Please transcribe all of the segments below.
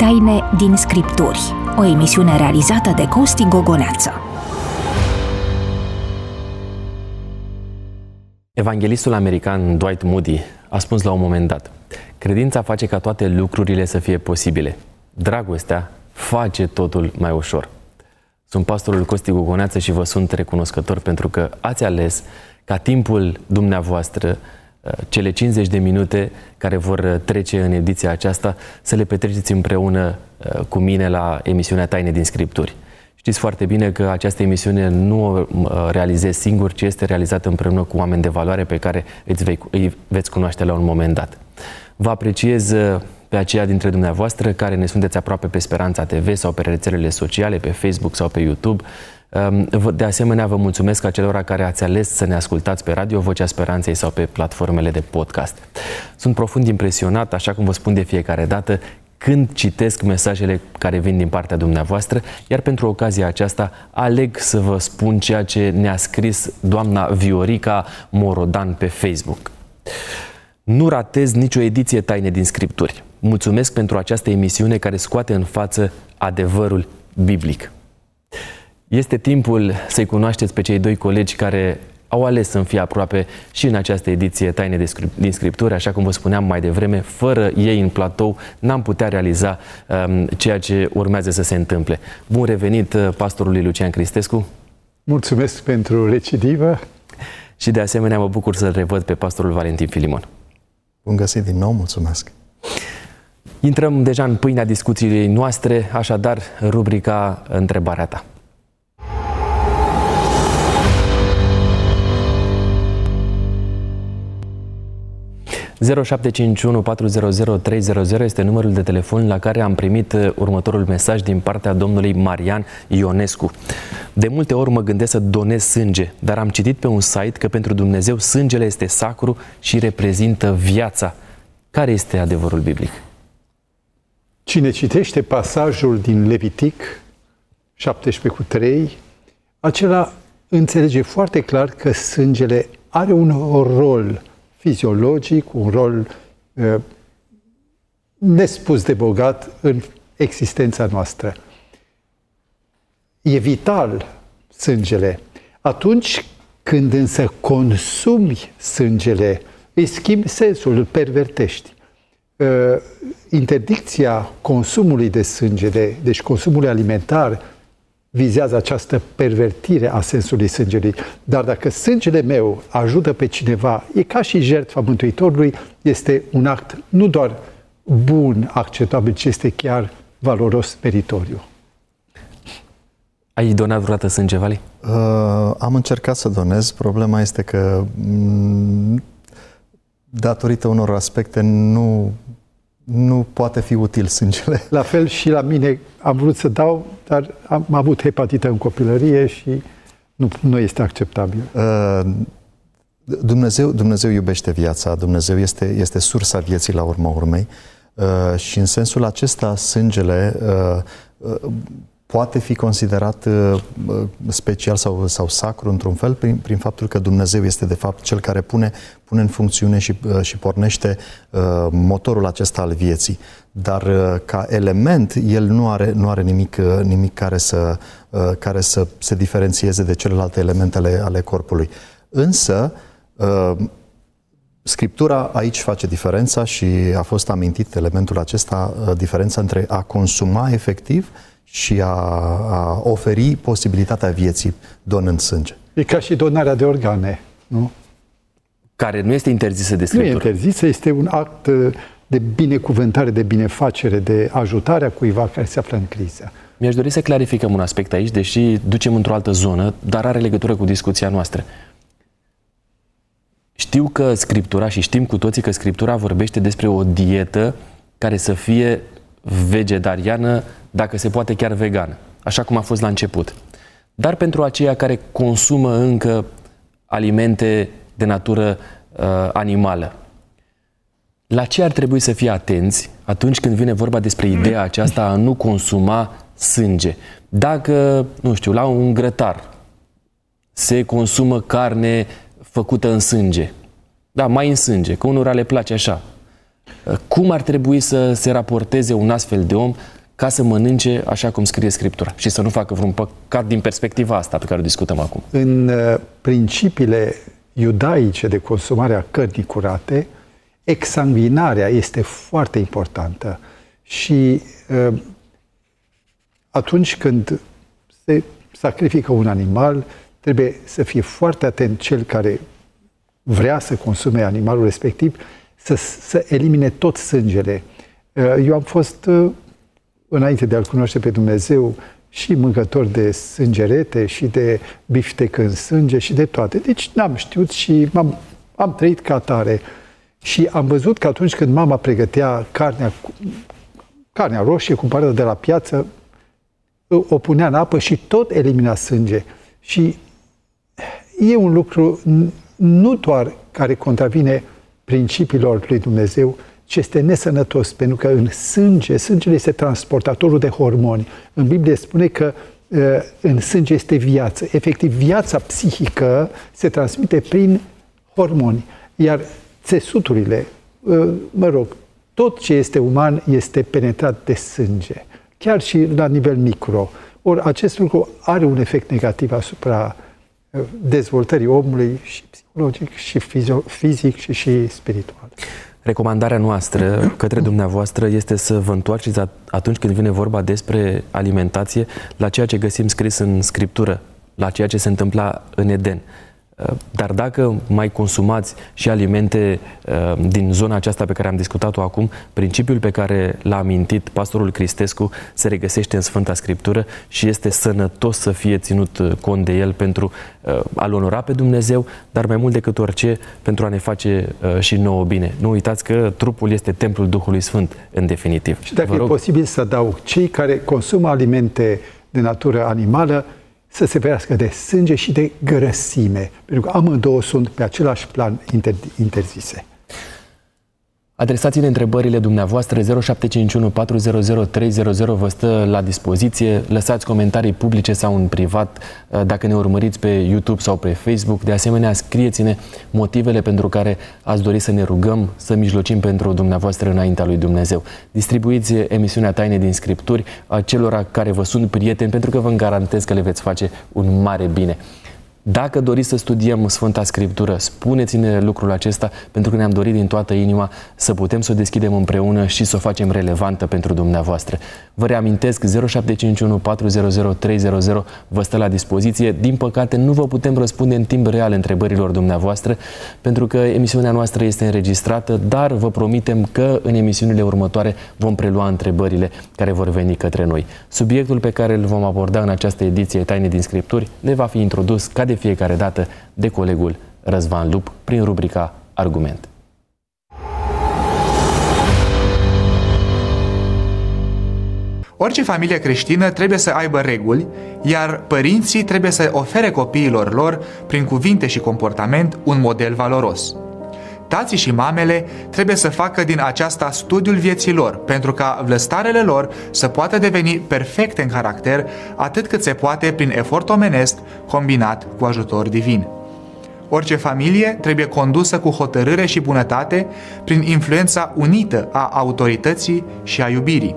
Taine din Scripturi, o emisiune realizată de Costi Gogoneață. Evanghelistul american Dwight Moody a spus la un moment dat Credința face ca toate lucrurile să fie posibile. Dragostea face totul mai ușor. Sunt pastorul Costi Gogoneață și vă sunt recunoscător pentru că ați ales ca timpul dumneavoastră Uh, cele 50 de minute care vor uh, trece în ediția aceasta să le petreceți împreună uh, cu mine la emisiunea Taine din Scripturi. Știți foarte bine că această emisiune nu o realizez singur, ci este realizată împreună cu oameni de valoare pe care îți vei, îi veți cunoaște la un moment dat. Vă apreciez pe aceia dintre dumneavoastră care ne sunteți aproape pe Speranța TV sau pe rețelele sociale, pe Facebook sau pe YouTube, de asemenea, vă mulțumesc acelora care ați ales să ne ascultați pe Radio Vocea Speranței sau pe platformele de podcast. Sunt profund impresionat, așa cum vă spun de fiecare dată, când citesc mesajele care vin din partea dumneavoastră, iar pentru ocazia aceasta aleg să vă spun ceea ce ne-a scris doamna Viorica Morodan pe Facebook. Nu ratez nicio ediție taine din Scripturi. Mulțumesc pentru această emisiune care scoate în față adevărul biblic. Este timpul să-i cunoașteți pe cei doi colegi care au ales să-mi fie aproape și în această ediție Taine din Scripturi, așa cum vă spuneam mai devreme, fără ei în platou n-am putea realiza um, ceea ce urmează să se întâmple. Bun revenit uh, pastorului Lucian Cristescu. Mulțumesc pentru recidivă. Și de asemenea mă bucur să-l revăd pe pastorul Valentin Filimon. Bun găsit din nou, mulțumesc. Intrăm deja în pâinea discuției noastre, așadar rubrica Întrebarea ta. 0751 400 300 este numărul de telefon la care am primit uh, următorul mesaj din partea domnului Marian Ionescu. De multe ori mă gândesc să donez sânge, dar am citit pe un site că pentru Dumnezeu sângele este sacru și reprezintă viața. Care este adevărul biblic? Cine citește pasajul din Levitic 17 cu 3, acela înțelege foarte clar că sângele are un rol fiziologic, un rol uh, nespus de bogat în existența noastră. E vital sângele. Atunci când însă consumi sângele, îi schimbi sensul, îl pervertești. Uh, interdicția consumului de sânge, de, deci consumului alimentar, vizează această pervertire a sensului sângelui. Dar dacă sângele meu ajută pe cineva, e ca și jertfa Mântuitorului, este un act nu doar bun, acceptabil, ci este chiar valoros, meritoriu. Ai donat vreodată sânge, Vali? Uh, am încercat să donez. Problema este că mm, datorită unor aspecte nu nu poate fi util sângele. La fel și la mine am vrut să dau, dar am avut hepatită în copilărie și nu, nu este acceptabil. Uh, Dumnezeu, Dumnezeu iubește viața, Dumnezeu este, este sursa vieții la urma urmei uh, și în sensul acesta sângele uh, uh, poate fi considerat uh, special sau, sau sacru într-un fel prin, prin faptul că Dumnezeu este de fapt cel care pune, pune în funcțiune și, uh, și pornește uh, motorul acesta al vieții. Dar ca element, el nu are, nu are nimic, nimic care, să, care să se diferențieze de celelalte elemente ale, ale corpului. Însă, Scriptura aici face diferența și a fost amintit elementul acesta, diferența între a consuma efectiv și a, a oferi posibilitatea vieții donând sânge. E ca și donarea de organe, nu? Care nu este interzisă de Scriptură. Nu e interzisă, este un act uh, de binecuvântare, de binefacere, de ajutare a cuiva care se află în criză. Mi-aș dori să clarificăm un aspect aici, deși ducem într-o altă zonă, dar are legătură cu discuția noastră. Știu că Scriptura, și știm cu toții că Scriptura vorbește despre o dietă care să fie vegetariană, dacă se poate chiar vegană, așa cum a fost la început. Dar pentru aceia care consumă încă alimente de natură uh, animală, la ce ar trebui să fie atenți atunci când vine vorba despre ideea aceasta a nu consuma sânge? Dacă, nu știu, la un grătar se consumă carne făcută în sânge, da, mai în sânge, că unora le place așa, Cum ar trebui să se raporteze un astfel de om ca să mănânce așa cum scrie Scriptura și să nu facă vreun păcat din perspectiva asta pe care o discutăm acum? În uh, principiile iudaice de consumare a cărnii curate, exsanguinarea este foarte importantă și uh, atunci când se sacrifică un animal, trebuie să fie foarte atent cel care vrea să consume animalul respectiv, să, să elimine tot sângele. Uh, eu am fost, uh, înainte de a-L cunoaște pe Dumnezeu, și mâncător de sângerete și de biftec în sânge și de toate. Deci n-am știut și am am trăit ca tare. Și am văzut că atunci când mama pregătea carnea, carnea roșie cumpărată de la piață, o punea în apă și tot elimina sânge. Și e un lucru nu doar care contravine principiilor lui Dumnezeu, ci este nesănătos, pentru că în sânge, sângele este transportatorul de hormoni. În Biblie spune că uh, în sânge este viață. Efectiv, viața psihică se transmite prin hormoni, iar țesuturile, uh, mă rog, tot ce este uman este penetrat de sânge, chiar și la nivel micro. Ori acest lucru are un efect negativ asupra uh, dezvoltării omului și psihologic, și fizic, și, și spiritual. Recomandarea noastră către dumneavoastră este să vă întoarceți atunci când vine vorba despre alimentație la ceea ce găsim scris în Scriptură, la ceea ce se întâmpla în Eden. Uh, dar dacă mai consumați și alimente uh, din zona aceasta pe care am discutat-o acum, principiul pe care l-a amintit pastorul Cristescu se regăsește în Sfânta Scriptură și este sănătos să fie ținut uh, cont de el pentru a-L onora pe Dumnezeu, dar mai mult decât orice, pentru a ne face și nouă bine. Nu uitați că trupul este templul Duhului Sfânt, în definitiv. Și dacă Vă rog... e posibil să adaug, cei care consumă alimente de natură animală, să se ferească de sânge și de grăsime, pentru că amândouă sunt pe același plan inter- interzise. Adresați-ne întrebările dumneavoastră 0751 400 300 vă stă la dispoziție. Lăsați comentarii publice sau în privat uh, dacă ne urmăriți pe YouTube sau pe Facebook. De asemenea, scrieți-ne motivele pentru care ați dori să ne rugăm, să mijlocim pentru dumneavoastră înaintea lui Dumnezeu. Distribuiți emisiunea Taine din Scripturi a celor care vă sunt prieteni pentru că vă garantez că le veți face un mare bine. Dacă doriți să studiem Sfânta Scriptură, spuneți-ne lucrul acesta, pentru că ne-am dorit din toată inima să putem să o deschidem împreună și să o facem relevantă pentru dumneavoastră. Vă reamintesc, 0751 400 300 vă stă la dispoziție. Din păcate, nu vă putem răspunde în timp real întrebărilor dumneavoastră, pentru că emisiunea noastră este înregistrată, dar vă promitem că în emisiunile următoare vom prelua întrebările care vor veni către noi. Subiectul pe care îl vom aborda în această ediție Taine din Scripturi ne va fi introdus ca de fiecare dată de colegul Răzvan Lup prin rubrica Argument. Orice familie creștină trebuie să aibă reguli, iar părinții trebuie să ofere copiilor lor, prin cuvinte și comportament, un model valoros. Tații și mamele trebuie să facă din aceasta studiul vieții lor, pentru ca vlăstarele lor să poată deveni perfecte în caracter, atât cât se poate prin efort omenesc combinat cu ajutor divin. Orice familie trebuie condusă cu hotărâre și bunătate prin influența unită a autorității și a iubirii.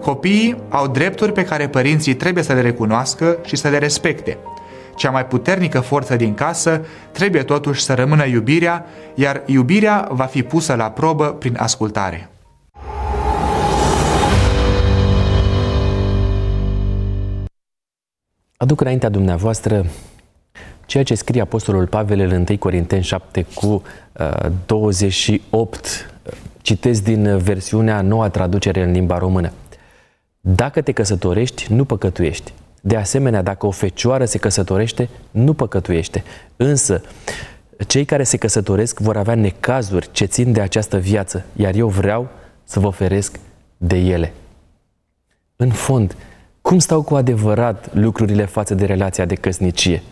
Copiii au drepturi pe care părinții trebuie să le recunoască și să le respecte – cea mai puternică forță din casă trebuie totuși să rămână iubirea, iar iubirea va fi pusă la probă prin ascultare. Aduc înaintea dumneavoastră ceea ce scrie Apostolul Pavel în 1 Corinteni 7 cu uh, 28. Citesc din versiunea noua traducere în limba română. Dacă te căsătorești, nu păcătuiești. De asemenea, dacă o fecioară se căsătorește, nu păcătuiește. Însă, cei care se căsătoresc vor avea necazuri ce țin de această viață, iar eu vreau să vă feresc de ele. În fond, cum stau cu adevărat lucrurile față de relația de căsnicie?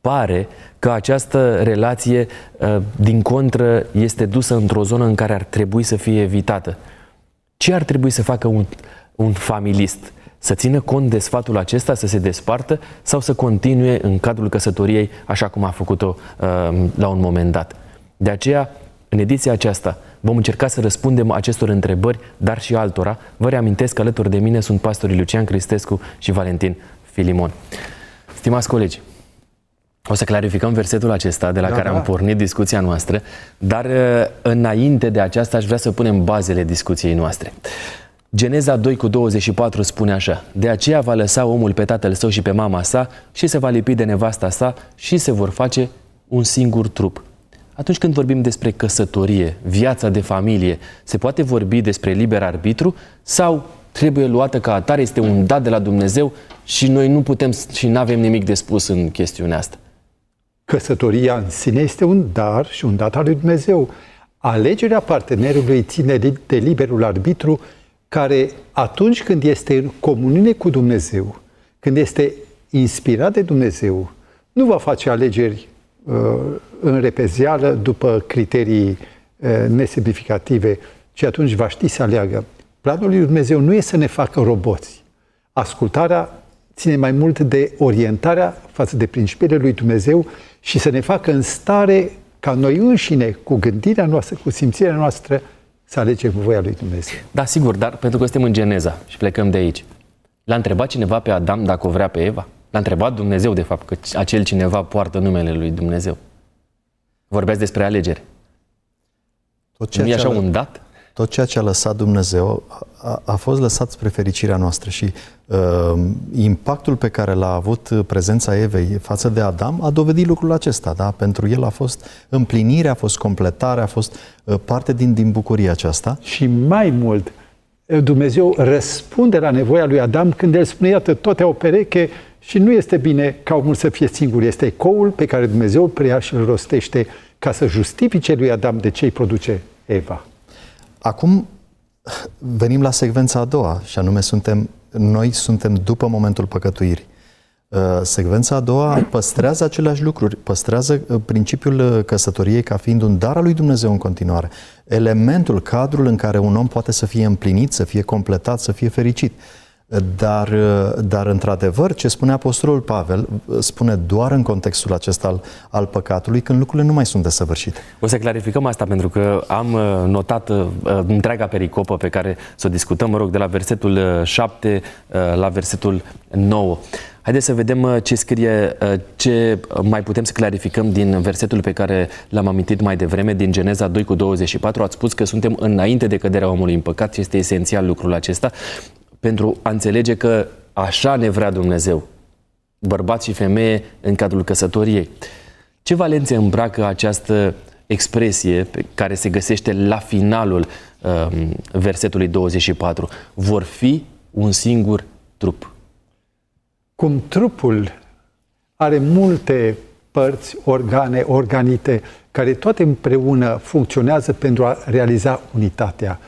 Pare că această relație, ă, din contră, este dusă într-o zonă în care ar trebui să fie evitată. Ce ar trebui să facă un, un familist? Să țină cont de sfatul acesta, să se despartă sau să continue în cadrul căsătoriei așa cum a făcut-o uh, la un moment dat. De aceea, în ediția aceasta, Vom încerca să răspundem acestor întrebări, dar și altora. Vă reamintesc că alături de mine sunt pastorii Lucian Cristescu și Valentin Filimon. Stimați colegi, o să clarificăm versetul acesta de la da, care da. am pornit discuția noastră, dar uh, înainte de aceasta aș vrea să punem bazele discuției noastre. Geneza 2 cu 24 spune așa, De aceea va lăsa omul pe tatăl său și pe mama sa și se va lipi de nevasta sa și se vor face un singur trup. Atunci când vorbim despre căsătorie, viața de familie, se poate vorbi despre liber arbitru sau trebuie luată ca atare, este un dat de la Dumnezeu și noi nu putem și nu avem nimic de spus în chestiunea asta? Căsătoria în sine este un dar și un dat al lui Dumnezeu. Alegerea partenerului ține de liberul arbitru care atunci când este în comuniune cu Dumnezeu, când este inspirat de Dumnezeu, nu va face alegeri uh, în repezială după criterii uh, nesemnificative, ci atunci va ști să aleagă. Planul lui Dumnezeu nu e să ne facă roboți. Ascultarea ține mai mult de orientarea față de principiile lui Dumnezeu și să ne facă în stare ca noi înșine, cu gândirea noastră, cu simțirea noastră, să alegem voia lui Dumnezeu. Da, sigur, dar pentru că suntem în Geneza și plecăm de aici. L-a întrebat cineva pe Adam dacă o vrea pe Eva? L-a întrebat Dumnezeu, de fapt, că acel cineva poartă numele lui Dumnezeu. Vorbeați despre alegere. Tot ceea nu e așa un dat? Tot ceea ce a lăsat Dumnezeu a, a fost lăsat spre fericirea noastră și uh, impactul pe care l-a avut prezența Evei față de Adam a dovedit lucrul acesta. Da? Pentru el a fost împlinirea, a fost completarea, a fost uh, parte din, din bucuria aceasta. Și mai mult, Dumnezeu răspunde la nevoia lui Adam când el spune, iată, toate au pereche și nu este bine ca omul să fie singur. Este ecoul pe care Dumnezeu îl preia și îl rostește ca să justifice lui Adam de ce îi produce Eva. Acum venim la secvența a doua, și anume suntem, noi suntem după momentul păcătuirii. Uh, secvența a doua păstrează aceleași lucruri, păstrează uh, principiul uh, căsătoriei ca fiind un dar al lui Dumnezeu în continuare. Elementul, cadrul în care un om poate să fie împlinit, să fie completat, să fie fericit. Dar, dar într-adevăr, ce spune Apostolul Pavel, spune doar în contextul acesta al, al păcatului, când lucrurile nu mai sunt desăvârșite. O să clarificăm asta, pentru că am uh, notat uh, întreaga pericopă pe care să o discutăm, mă rog, de la versetul 7 uh, la versetul 9. Haideți să vedem ce scrie, ce mai putem să clarificăm din versetul pe care l-am amintit mai devreme, din Geneza 2 cu 24. Ați spus că suntem înainte de căderea omului în păcat și este esențial lucrul acesta pentru a înțelege că așa ne vrea Dumnezeu, bărbat și femeie în cadrul căsătoriei. Ce valențe îmbracă această expresie pe care se găsește la finalul um, versetului 24? Vor fi un singur trup. Cum trupul are multe părți, organe, organite, care toate împreună funcționează pentru a realiza unitatea.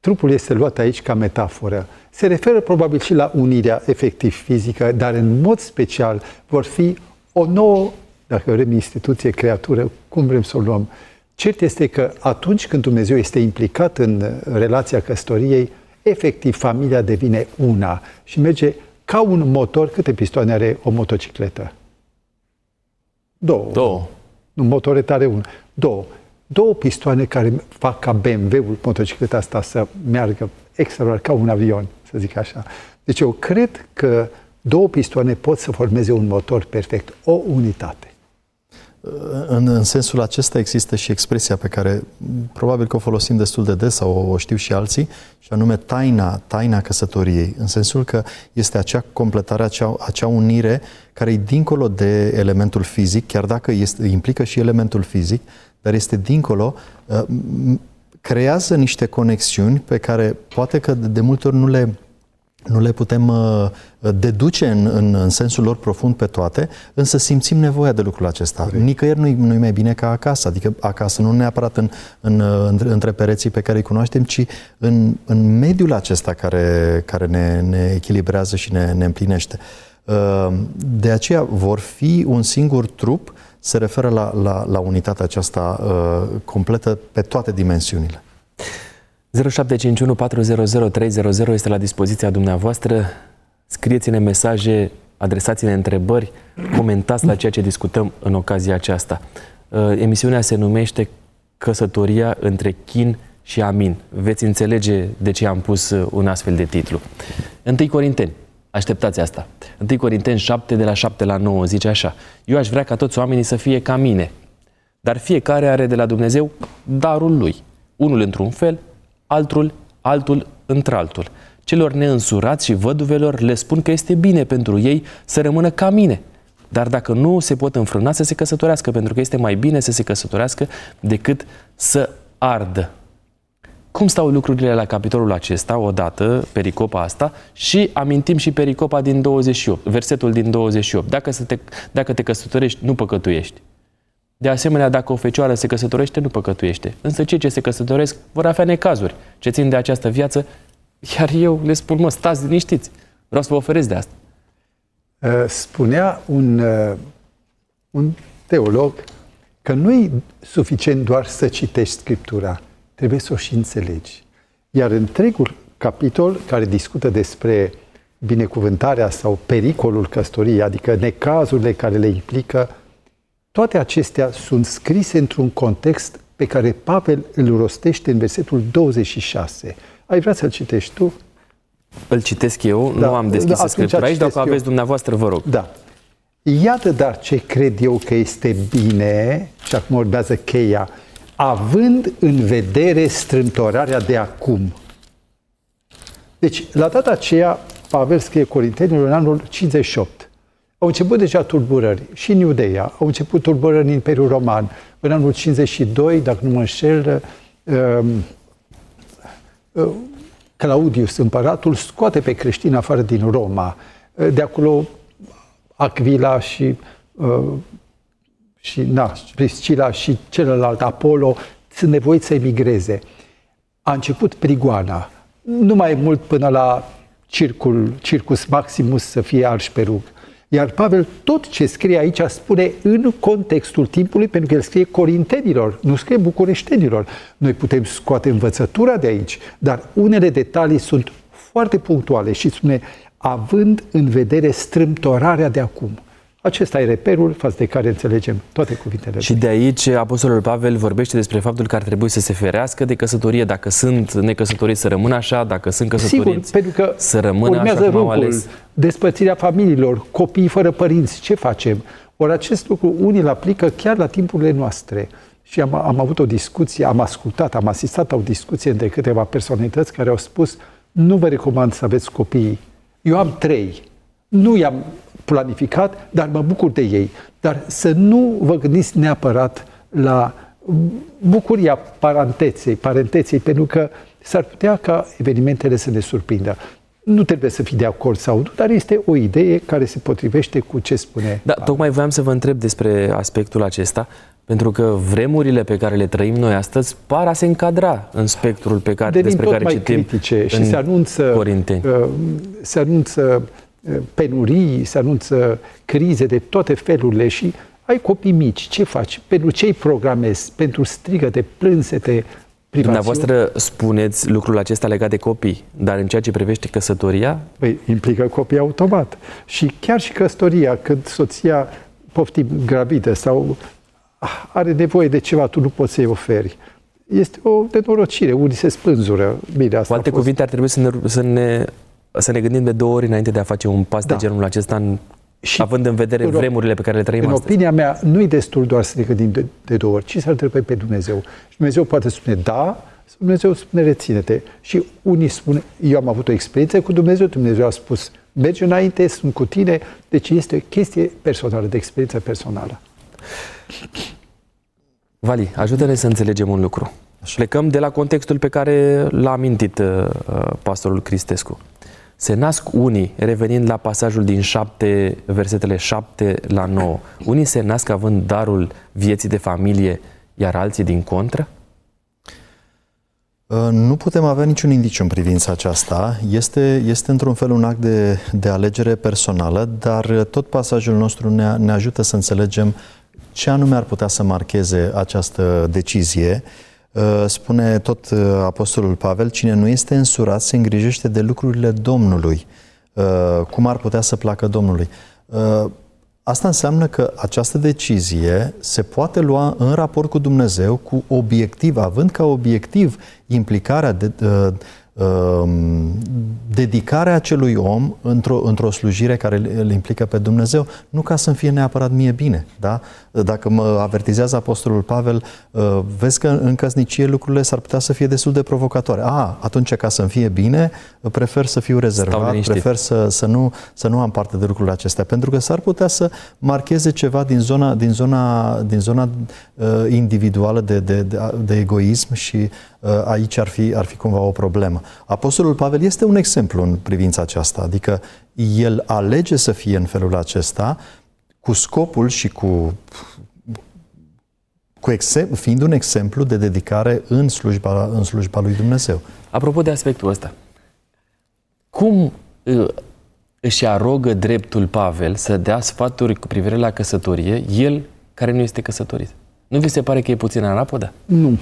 Trupul este luat aici ca metaforă. Se referă probabil și la unirea efectiv fizică, dar în mod special vor fi o nouă, dacă vrem, instituție, creatură, cum vrem să o luăm. Cert este că atunci când Dumnezeu este implicat în relația căsătoriei, efectiv familia devine una și merge ca un motor. Câte pistoane are o motocicletă? Două. Două. Un motoret are unul. Două. Două pistoane care fac ca BMW-ul, motocicleta asta, să meargă extraordinar, ca un avion să zic așa. Deci eu cred că două pistoane pot să formeze un motor perfect, o unitate. În, în sensul acesta există și expresia pe care probabil că o folosim destul de des sau o, o știu și alții, și anume taina, taina căsătoriei, în sensul că este acea completare, acea, acea unire care e dincolo de elementul fizic, chiar dacă este, implică și elementul fizic, dar este dincolo, uh, creează niște conexiuni pe care poate că de multe ori nu le, nu le putem uh, deduce în, în, în sensul lor profund pe toate, însă simțim nevoia de lucrul acesta. Corect. Nicăieri nu-i, nu mai bine ca acasă, adică acasă nu neapărat în, în, între, între pereții pe care îi cunoaștem, ci în, în mediul acesta care, care ne, ne echilibrează și ne, ne împlinește. Uh, de aceea vor fi un singur trup se referă la, la, la unitatea aceasta uh, completă pe toate dimensiunile. 0751 400 300 este la dispoziția dumneavoastră. Scrieți-ne mesaje, adresați-ne întrebări, comentați la ceea ce discutăm în ocazia aceasta. Uh, emisiunea se numește Căsătoria între chin și amin. Veți înțelege de ce am pus uh, un astfel de titlu. 1 Corinteni, așteptați asta. 1 Corinteni 7, de la 7 la 9, zice așa. Eu aș vrea ca toți oamenii să fie ca mine, dar fiecare are de la Dumnezeu darul lui. Unul într-un fel, altul, altul într-altul. Celor neînsurați și văduvelor le spun că este bine pentru ei să rămână ca mine. Dar dacă nu se pot înfrâna, să se căsătorească, pentru că este mai bine să se căsătorească decât să ardă. Cum stau lucrurile la capitolul acesta, odată, pericopa asta, și amintim și pericopa din 28, versetul din 28. Dacă, să te, dacă te căsătorești, nu păcătuiești. De asemenea, dacă o fecioară se căsătorește, nu păcătuiește. Însă cei ce se căsătoresc vor avea necazuri ce țin de această viață, iar eu le spun, mă, stați liniștiți, vreau să vă oferesc de asta. Uh, spunea un, uh, un teolog că nu e suficient doar să citești Scriptura, trebuie să o și înțelegi. Iar întregul capitol care discută despre binecuvântarea sau pericolul căsătoriei, adică necazurile care le implică, toate acestea sunt scrise într-un context pe care Pavel îl rostește în versetul 26. Ai vrea să-l citești tu? Îl citesc eu, da, nu am deschis da, Scriptura aici, dacă aveți dumneavoastră, vă rog. Da. Iată dar ce cred eu că este bine, și acum urmează cheia, având în vedere strâmtorarea de acum. Deci, la data aceea, Pavel scrie Corintenilor în anul 58. Au început deja tulburări și în Iudeia, au început tulburări în Imperiul Roman. În anul 52, dacă nu mă înșel, um, uh, Claudius, împăratul, scoate pe creștini afară din Roma. Uh, de acolo Aquila și, uh, și na, Priscila și celălalt Apollo sunt nevoiți să emigreze. A început prigoana. Nu mai mult până la circul, Circus Maximus să fie arși pe rug. Iar Pavel tot ce scrie aici spune în contextul timpului, pentru că el scrie corintenilor, nu scrie bucureștenilor. Noi putem scoate învățătura de aici, dar unele detalii sunt foarte punctuale și spune având în vedere strâmtorarea de acum. Acesta e reperul față de care înțelegem toate cuvintele. Și de aici Apostolul Pavel vorbește despre faptul că ar trebui să se ferească de căsătorie, dacă sunt necăsătoriți să rămână așa, dacă sunt căsătoriți Sigur, pentru că să rămână așa cum au ales. despărțirea familiilor, copiii fără părinți, ce facem? Ori acest lucru unii îl aplică chiar la timpurile noastre. Și am, am avut o discuție, am ascultat, am asistat la o discuție între câteva personalități care au spus nu vă recomand să aveți copii. Eu am trei. Nu i-am planificat, dar mă bucur de ei. Dar să nu vă gândiți neapărat la bucuria parenteței, parenteței, pentru că s-ar putea ca evenimentele să ne surprindă. Nu trebuie să fii de acord sau nu, dar este o idee care se potrivește cu ce spune. Da, tocmai voiam să vă întreb despre aspectul acesta, pentru că vremurile pe care le trăim noi astăzi par a se încadra în spectrul pe care, Devin despre tot care mai citim critice și se anunță, Corinteni. Uh, se anunță penurii, se anunță crize de toate felurile și ai copii mici, ce faci? Pentru ce îi programezi? Pentru strigăte, plânsete, privațiuni? Dumneavoastră spuneți lucrul acesta legat de copii, dar în ceea ce privește căsătoria? Păi, implică copii automat. Și chiar și căsătoria, când soția, poftim, gravidă sau ah, are nevoie de ceva, tu nu poți să-i oferi. Este o nenorocire, unii se spânzură. Bine, asta Cu alte cuvinte, ar trebui să ne, să ne să ne gândim de două ori înainte de a face un pas da. de genul acesta, în, și având în vedere în, vremurile pe care le trăim în astăzi. În opinia mea, nu e destul doar să ne gândim de, de două ori, ci să-L întrebăm pe Dumnezeu. Și Dumnezeu poate spune da, Dumnezeu spune reține-te. Și unii spun, eu am avut o experiență cu Dumnezeu, Dumnezeu a spus, mergi înainte, sunt cu tine, deci este o chestie personală, de experiență personală. Vali, ajută-ne să înțelegem un lucru. Așa. Plecăm de la contextul pe care l-a amintit uh, pastorul Cristescu. Se nasc unii, revenind la pasajul din 7, versetele 7 la 9, unii se nasc având darul vieții de familie, iar alții din contră? Uh, nu putem avea niciun indiciu în privința aceasta. Este, este într-un fel un act de, de alegere personală, dar tot pasajul nostru ne, ne ajută să înțelegem ce anume ar putea să marcheze această decizie uh, Uh, spune tot uh, Apostolul Pavel, cine nu este însurat se îngrijește de lucrurile Domnului. Uh, cum ar putea să placă Domnului? Asta înseamnă că această decizie se poate lua în raport cu Dumnezeu cu obiectiv, având ca obiectiv implicarea de, de, Ehm, dedicarea acelui om într-o, într-o slujire care îl implică pe Dumnezeu, nu ca să-mi fie neapărat mie bine. Da? Dacă mă avertizează Apostolul Pavel, uh, vezi că în căsnicie lucrurile s-ar putea să fie destul de provocatoare. A, atunci ca să-mi fie bine, prefer să fiu rezervat, prefer să, să, nu, să nu am parte de lucrurile acestea, pentru că s-ar putea să marcheze ceva din zona, din zona, din zona uh, individuală de, de, de, de egoism și uh, aici ar fi, ar fi cumva o problemă. Apostolul Pavel este un exemplu în privința aceasta, adică el alege să fie în felul acesta cu scopul și cu, cu exem- fiind un exemplu de dedicare în slujba, în slujba lui Dumnezeu. Apropo de aspectul ăsta, cum își arogă dreptul Pavel să dea sfaturi cu privire la căsătorie, el care nu este căsătorit? Nu vi se pare că e puțin anapoda? Nu.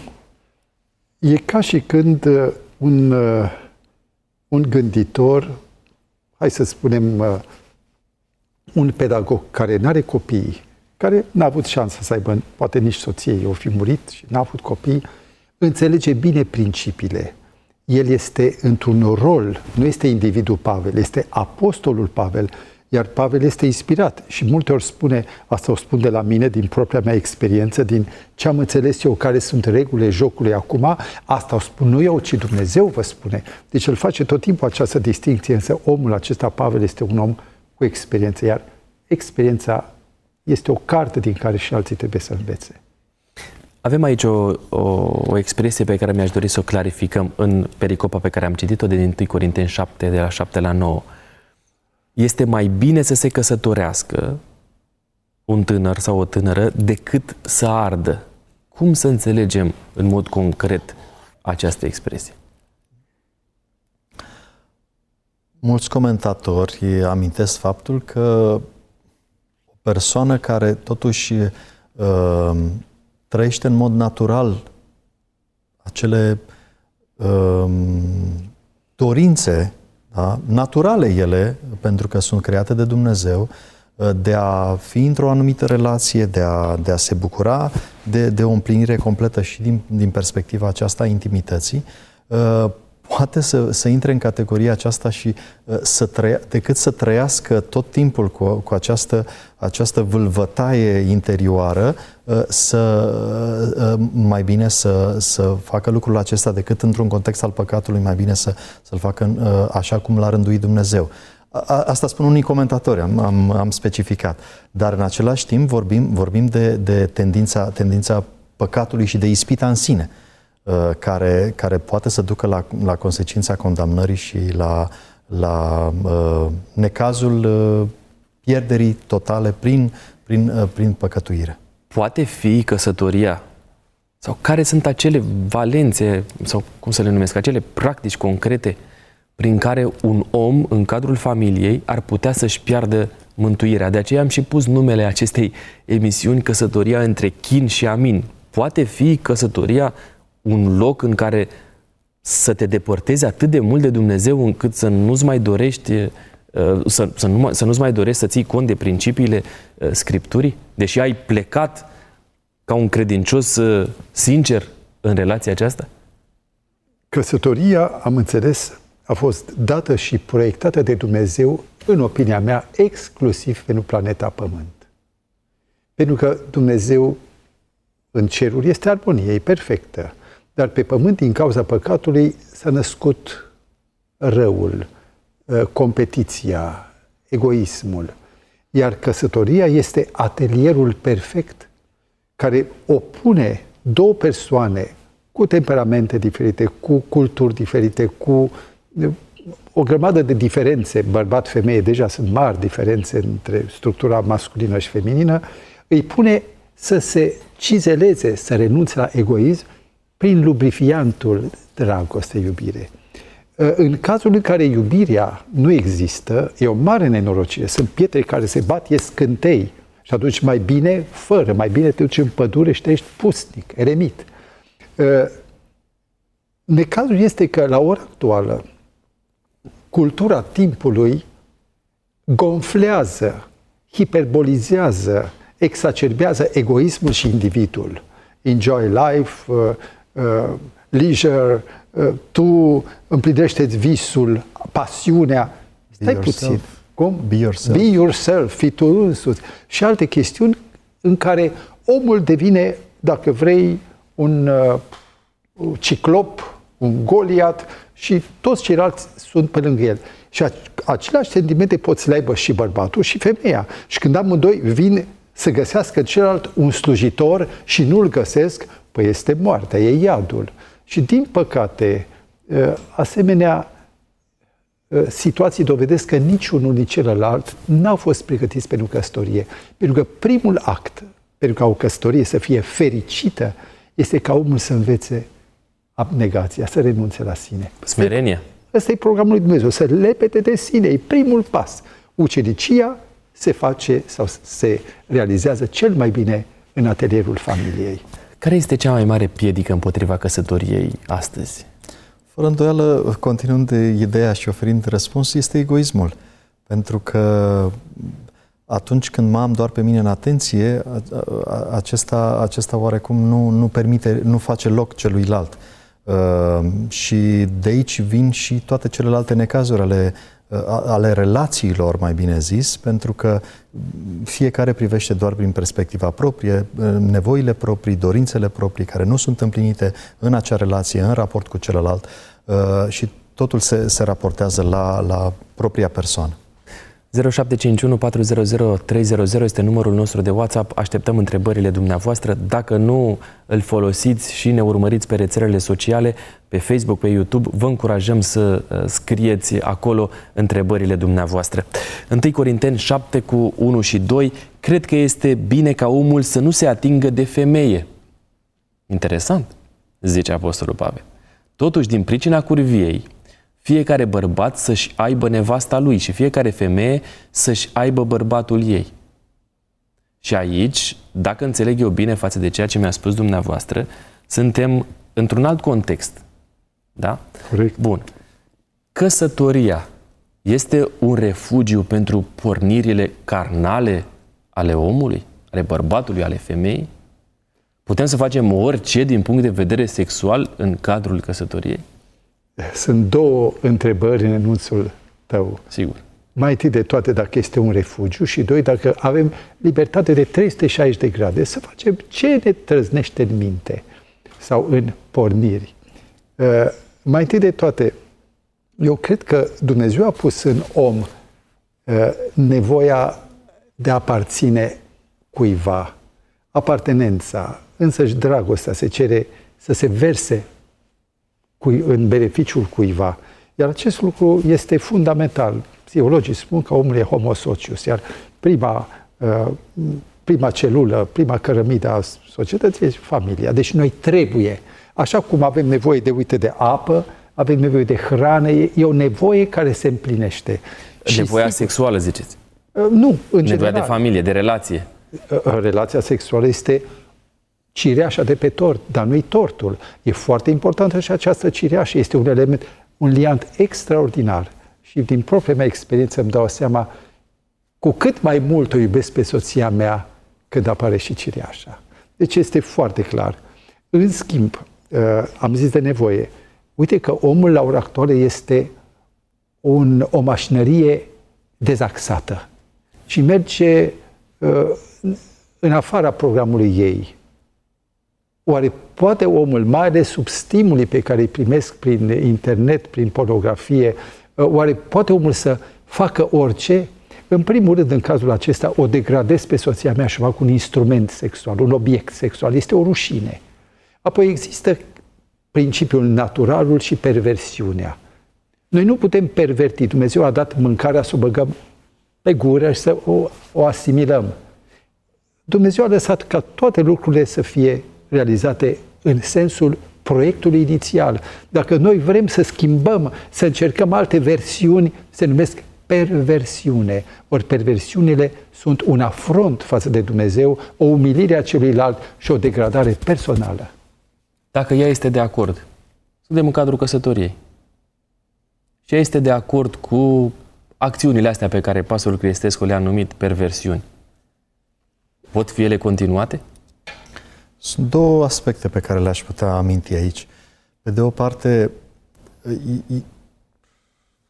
E ca și când uh, un, uh, un gânditor, hai să spunem, uh, un pedagog care nu are copii, care n-a avut șansă să aibă, poate nici soție, o fi murit și n-a avut copii, înțelege bine principiile. El este într-un rol, nu este individul Pavel, este apostolul Pavel, iar Pavel este inspirat și multe ori spune, asta o spun de la mine, din propria mea experiență, din ce am înțeles eu, care sunt regulile jocului acum, asta o spun nu eu, ci Dumnezeu vă spune. Deci el face tot timpul această distinție, însă omul acesta, Pavel, este un om cu experiență, iar experiența este o carte din care și alții trebuie să învețe. Avem aici o, o, o expresie pe care mi-aș dori să o clarificăm în pericopa pe care am citit-o de din 1 Corinteni 7, de la 7 la 9. Este mai bine să se căsătorească un tânăr sau o tânără decât să ardă. Cum să înțelegem în mod concret această expresie? Mulți comentatori amintesc faptul că o persoană care totuși uh, trăiește în mod natural acele uh, dorințe, da? naturale ele, pentru că sunt create de Dumnezeu, uh, de a fi într-o anumită relație, de a, de a se bucura de, de o împlinire completă și din, din perspectiva aceasta a intimității, uh, poate să, să intre în categoria aceasta și uh, să trăia, decât să trăiască tot timpul cu, cu această, această vâlvătaie interioară, uh, să uh, mai bine să, să facă lucrul acesta decât într-un context al păcatului, mai bine să, să-l facă așa cum l-a rânduit Dumnezeu. Asta spun unii comentatori, am, am, am specificat. Dar în același timp vorbim, vorbim de, de tendința, tendința păcatului și de ispita în sine. Uh, Uh, care, care poate să ducă la, la consecința condamnării și la, la uh, necazul uh, pierderii totale prin, prin, uh, prin păcătuire. Poate fi căsătoria sau care sunt acele valențe sau cum să le numesc, acele practici concrete prin care un om în cadrul familiei ar putea să-și piardă mântuirea. De aceea am și pus numele acestei emisiuni Căsătoria între chin și amin. Poate fi căsătoria un loc în care să te depărtezi atât de mult de Dumnezeu încât să nu-ți mai dorești uh, să, să, nu, să nu-ți mai dorești să ții cont de principiile uh, Scripturii? Deși ai plecat ca un credincios uh, sincer în relația aceasta? Căsătoria, am înțeles, a fost dată și proiectată de Dumnezeu, în opinia mea, exclusiv pentru planeta Pământ. Pentru că Dumnezeu în ceruri este armonie, e perfectă. Dar pe pământ, din cauza păcatului, s-a născut răul, ă, competiția, egoismul. Iar căsătoria este atelierul perfect care opune două persoane cu temperamente diferite, cu culturi diferite, cu o grămadă de diferențe, bărbat-femeie, deja sunt mari diferențe între structura masculină și feminină, îi pune să se cizeleze, să renunțe la egoism prin lubrifiantul dragoste, iubire. Ă, în cazul în care iubirea nu există, e o mare nenorocire. Sunt pietre care se bat, e scântei. Și atunci mai bine, fără, mai bine te duci în pădure și te ești pusnic, eremit. Ă, necazul este că la ora actuală cultura timpului gonflează hiperbolizează, exacerbează egoismul și individul. Enjoy life, uh, uh, leisure, uh, tu împlinește-ți visul, pasiunea. Stai Be puțin. yourself. Cum? Be yourself. Be yourself, fi tu însuți. Și alte chestiuni în care omul devine, dacă vrei, un uh, ciclop, un goliat și toți ceilalți sunt pe lângă el. Și aceleași sentimente pot să le aibă și bărbatul și femeia. Și când amândoi vin să găsească celălalt un slujitor și nu-l găsesc, păi este moartea, e iadul. Și din păcate, ă, asemenea ă, situații dovedesc că niciunul, nici celălalt n-au fost pregătiți pentru căsătorie. Pentru că primul act, pentru ca o căsătorie să fie fericită, este ca omul să învețe abnegația, să renunțe la sine. Smerenia. Ăsta e programul lui Dumnezeu, să lepete de sine, e primul pas. Ucenicia se face sau se realizează cel mai bine în atelierul familiei. Care este cea mai mare piedică împotriva căsătoriei astăzi? Fără îndoială, continuând de ideea și oferind răspuns, este egoismul. Pentru că atunci când mă am doar pe mine în atenție, acesta, acesta oarecum nu, nu permite, nu face loc celuilalt. Uh, și de aici vin și toate celelalte necazuri ale, uh, ale relațiilor, mai bine zis, pentru că fiecare privește doar prin perspectiva proprie, uh, nevoile proprii, dorințele proprii, care nu sunt împlinite în acea relație, în raport cu celălalt și totul se, se raportează la, la propria persoană. 0751 400 300 este numărul nostru de WhatsApp. Așteptăm întrebările dumneavoastră. Dacă nu îl folosiți și ne urmăriți pe rețelele sociale, pe Facebook, pe YouTube, vă încurajăm să uh, scrieți acolo întrebările dumneavoastră. 1 Corinteni 7 cu 1 și 2. Cred că este bine ca omul să nu se atingă de femeie. Interesant, zice Apostolul Pavel. Totuși, din pricina curviei, fiecare bărbat să-și aibă nevasta lui și fiecare femeie să-și aibă bărbatul ei. Și aici, dacă înțeleg eu bine față de ceea ce mi-a spus dumneavoastră, suntem într-un alt context. Da? Corect. Bun. Căsătoria este un refugiu pentru pornirile carnale ale omului, ale bărbatului, ale femeii? Putem să facem orice din punct de vedere sexual în cadrul căsătoriei? Sunt două întrebări în enunțul tău. Sigur. Mai întâi de toate dacă este un refugiu și doi dacă avem libertate de 360 de grade să facem ce ne trăznește în minte sau în porniri. Uh, mai întâi de toate, eu cred că Dumnezeu a pus în om uh, nevoia de a aparține cuiva, apartenența, însăși dragostea se cere să se verse în beneficiul cuiva. Iar acest lucru este fundamental. Psihologii spun că omul e homo socius, iar prima, uh, prima celulă, prima cărămidă a societății este familia. Deci noi trebuie, așa cum avem nevoie de, uite, de apă, avem nevoie de hrană, e o nevoie care se împlinește. Nevoia și, sexuală, ziceți? Uh, nu, în Nevoia general. de familie, de relație. Uh, relația sexuală este cireașa de pe tort, dar nu-i tortul. E foarte importantă și această cireașă. Este un element, un liant extraordinar. Și din propria mea experiență îmi dau seama cu cât mai mult o iubesc pe soția mea când apare și cireașa. Deci este foarte clar. În schimb, uh, am zis de nevoie. Uite că omul la ora actuală este un, o mașinărie dezaxată și merge uh, în afara programului ei. Oare poate omul, mai ales sub stimulii pe care îi primesc prin internet, prin pornografie, uh, oare poate omul să facă orice? În primul rând, în cazul acesta, o degradez pe soția mea și fac un instrument sexual, un obiect sexual. Este o rușine. Apoi există principiul naturalul și perversiunea. Noi nu putem perverti. Dumnezeu a dat mâncarea să o băgăm pe gură și să o, o asimilăm. Dumnezeu a lăsat ca toate lucrurile să fie realizate în sensul proiectului inițial. Dacă noi vrem să schimbăm, să încercăm alte versiuni, se numesc perversiune. Ori perversiunile sunt un afront față de Dumnezeu, o umilire a celuilalt și o degradare personală. Dacă ea este de acord, suntem în cadrul căsătoriei, și ea este de acord cu acțiunile astea pe care pastorul Criestescu le-a numit perversiuni, pot fi ele continuate? Sunt două aspecte pe care le-aș putea aminti aici. Pe de o parte,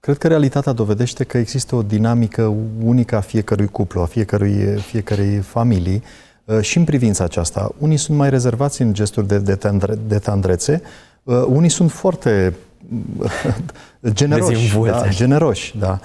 cred că realitatea dovedește că există o dinamică unică a fiecărui cuplu, a fiecărui, fiecărui familii uh, și în privința aceasta. Unii sunt mai rezervați în gesturi de, de, tandre, de tandrețe, uh, unii sunt foarte generoși. Da, generoși, da.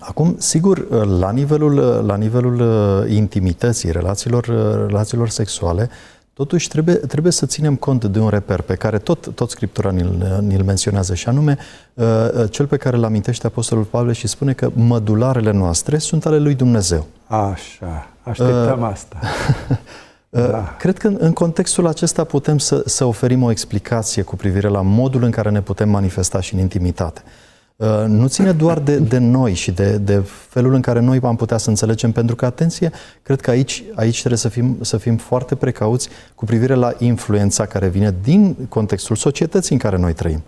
Um, acum, sigur, uh, la nivelul, la nivelul intimității, relațiilor, relațiilor sexuale, Totuși, trebuie, trebuie să ținem cont de un reper pe care tot, tot Scriptura ni-l, ni menționează, și anume uh, uh, cel pe care îl amintește Apostolul Pavel și spune că mădularele noastre sunt ale lui Dumnezeu. Așa, așteptam uh, asta. Da. Cred că în contextul acesta putem să, să oferim o explicație cu privire la modul în care ne putem manifesta și în intimitate. Uh, nu ține doar de, de noi și de, de felul în care noi am putea să înțelegem, pentru că, atenție, cred că aici, aici trebuie să fim, să fim foarte precauți cu privire la influența care vine din contextul societății în care noi trăim.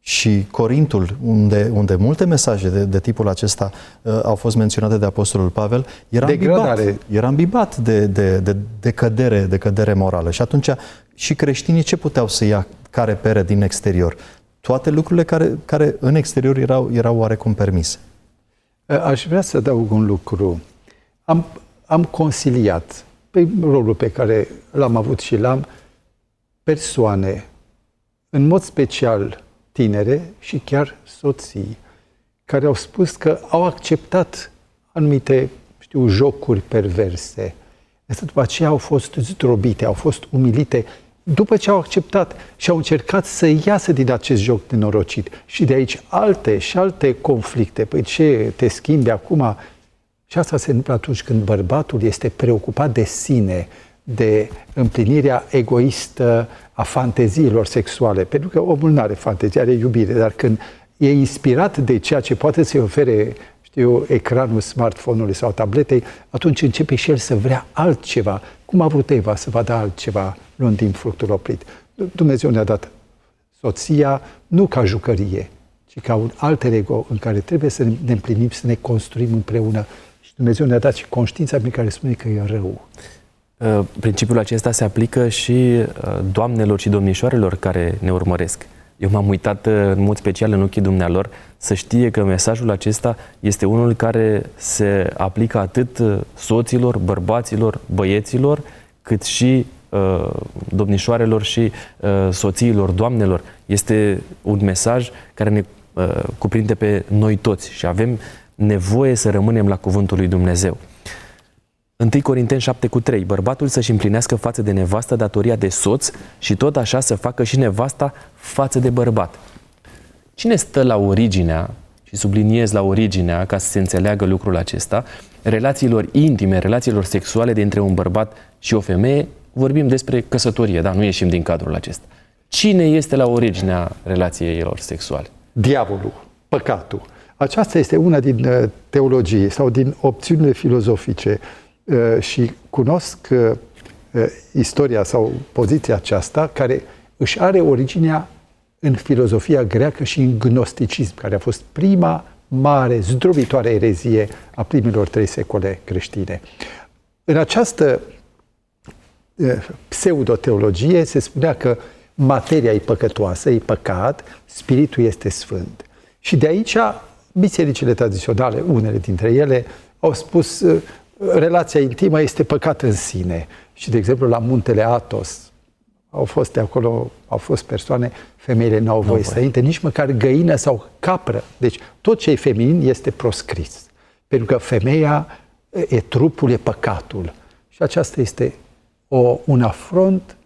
Și Corintul, unde, unde multe mesaje de, de tipul acesta uh, au fost menționate de Apostolul Pavel, era ambibat, era ambibat de, de, de, de, cădere, de cădere morală. Și atunci și creștinii ce puteau să ia care pere din exterior? Toate lucrurile care, care în exterior erau, erau oarecum permise. Aș vrea să adaug un lucru. Am, am consiliat pe rolul pe care l-am avut și l-am persoane, în mod special tinere și chiar soții, care au spus că au acceptat anumite, știu, jocuri perverse. Însă după aceea au fost zdrobite, au fost umilite după ce au acceptat și au încercat să iasă din acest joc nenorocit și de aici alte și alte conflicte. Păi ce te schimbi acum? Și asta se întâmplă atunci când bărbatul este preocupat de sine, de împlinirea egoistă a fanteziilor sexuale. Pentru că omul nu are fantezie, are iubire, dar când e inspirat de ceea ce poate să-i ofere știu, ecranul smartphone-ului sau tabletei, atunci începe și el să vrea altceva. Cum a vrut Eva să vadă altceva luând din fructul oprit. Dumnezeu ne-a dat soția nu ca jucărie, ci ca un alter ego în care trebuie să ne împlinim, să ne construim împreună. Și Dumnezeu ne-a dat și conștiința prin care spune că e rău. Uh, principiul acesta se aplică și uh, doamnelor și domnișoarelor care ne urmăresc. Eu m-am uitat uh, în mod special în ochii dumnealor să știe că mesajul acesta este unul care se aplică atât soților, bărbaților, băieților, cât și Uh, domnișoarelor și uh, soțiilor, doamnelor. Este un mesaj care ne uh, cuprinde pe noi toți și avem nevoie să rămânem la cuvântul lui Dumnezeu. 1 Corinteni 7 cu 3. Bărbatul să-și împlinească față de nevastă datoria de soț și tot așa să facă și nevasta față de bărbat. Cine stă la originea, și subliniez la originea ca să se înțeleagă lucrul acesta, relațiilor intime, relațiilor sexuale dintre un bărbat și o femeie vorbim despre căsătorie, da, nu ieșim din cadrul acesta. Cine este la originea relației lor sexuale? Diavolul, păcatul. Aceasta este una din uh, teologie sau din opțiunile filozofice uh, și cunosc uh, istoria sau poziția aceasta care își are originea în filozofia greacă și în gnosticism, care a fost prima mare, zdrobitoare erezie a primilor trei secole creștine. În această pseudoteologie se spunea că materia e păcătoasă, e păcat, spiritul este sfânt. Și de aici bisericile tradiționale, unele dintre ele, au spus relația intimă este păcat în sine. Și, de exemplu, la muntele Atos, au fost de acolo, au fost persoane, femeile nu au voie să intre, nici măcar găină sau capră. Deci tot ce e feminin este proscris. Pentru că femeia e trupul, e păcatul. Și aceasta este o, un afront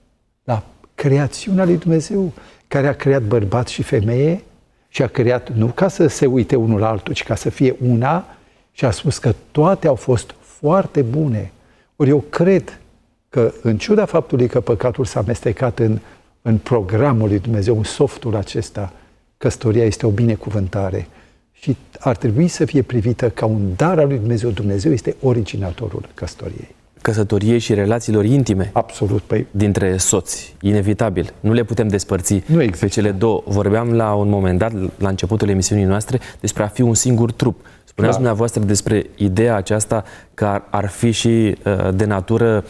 la creațiunea lui Dumnezeu, care a creat bărbat și femeie și a creat nu ca să se uite unul la altul, ci ca să fie una și a spus că toate au fost foarte bune. Ori eu cred că, în ciuda faptului că păcatul s-a amestecat în, în programul lui Dumnezeu, în softul acesta, căsătoria este o binecuvântare și ar trebui să fie privită ca un dar al lui Dumnezeu. Dumnezeu este originatorul căsătoriei căsătoriei și relațiilor intime Absolut. Păi, dintre soți. Inevitabil. Nu le putem despărți Nu există. pe cele două. Vorbeam la un moment dat, la începutul emisiunii noastre, despre a fi un singur trup. Spuneați Da. dumneavoastră despre ideea aceasta că ar, ar fi și uh, de natură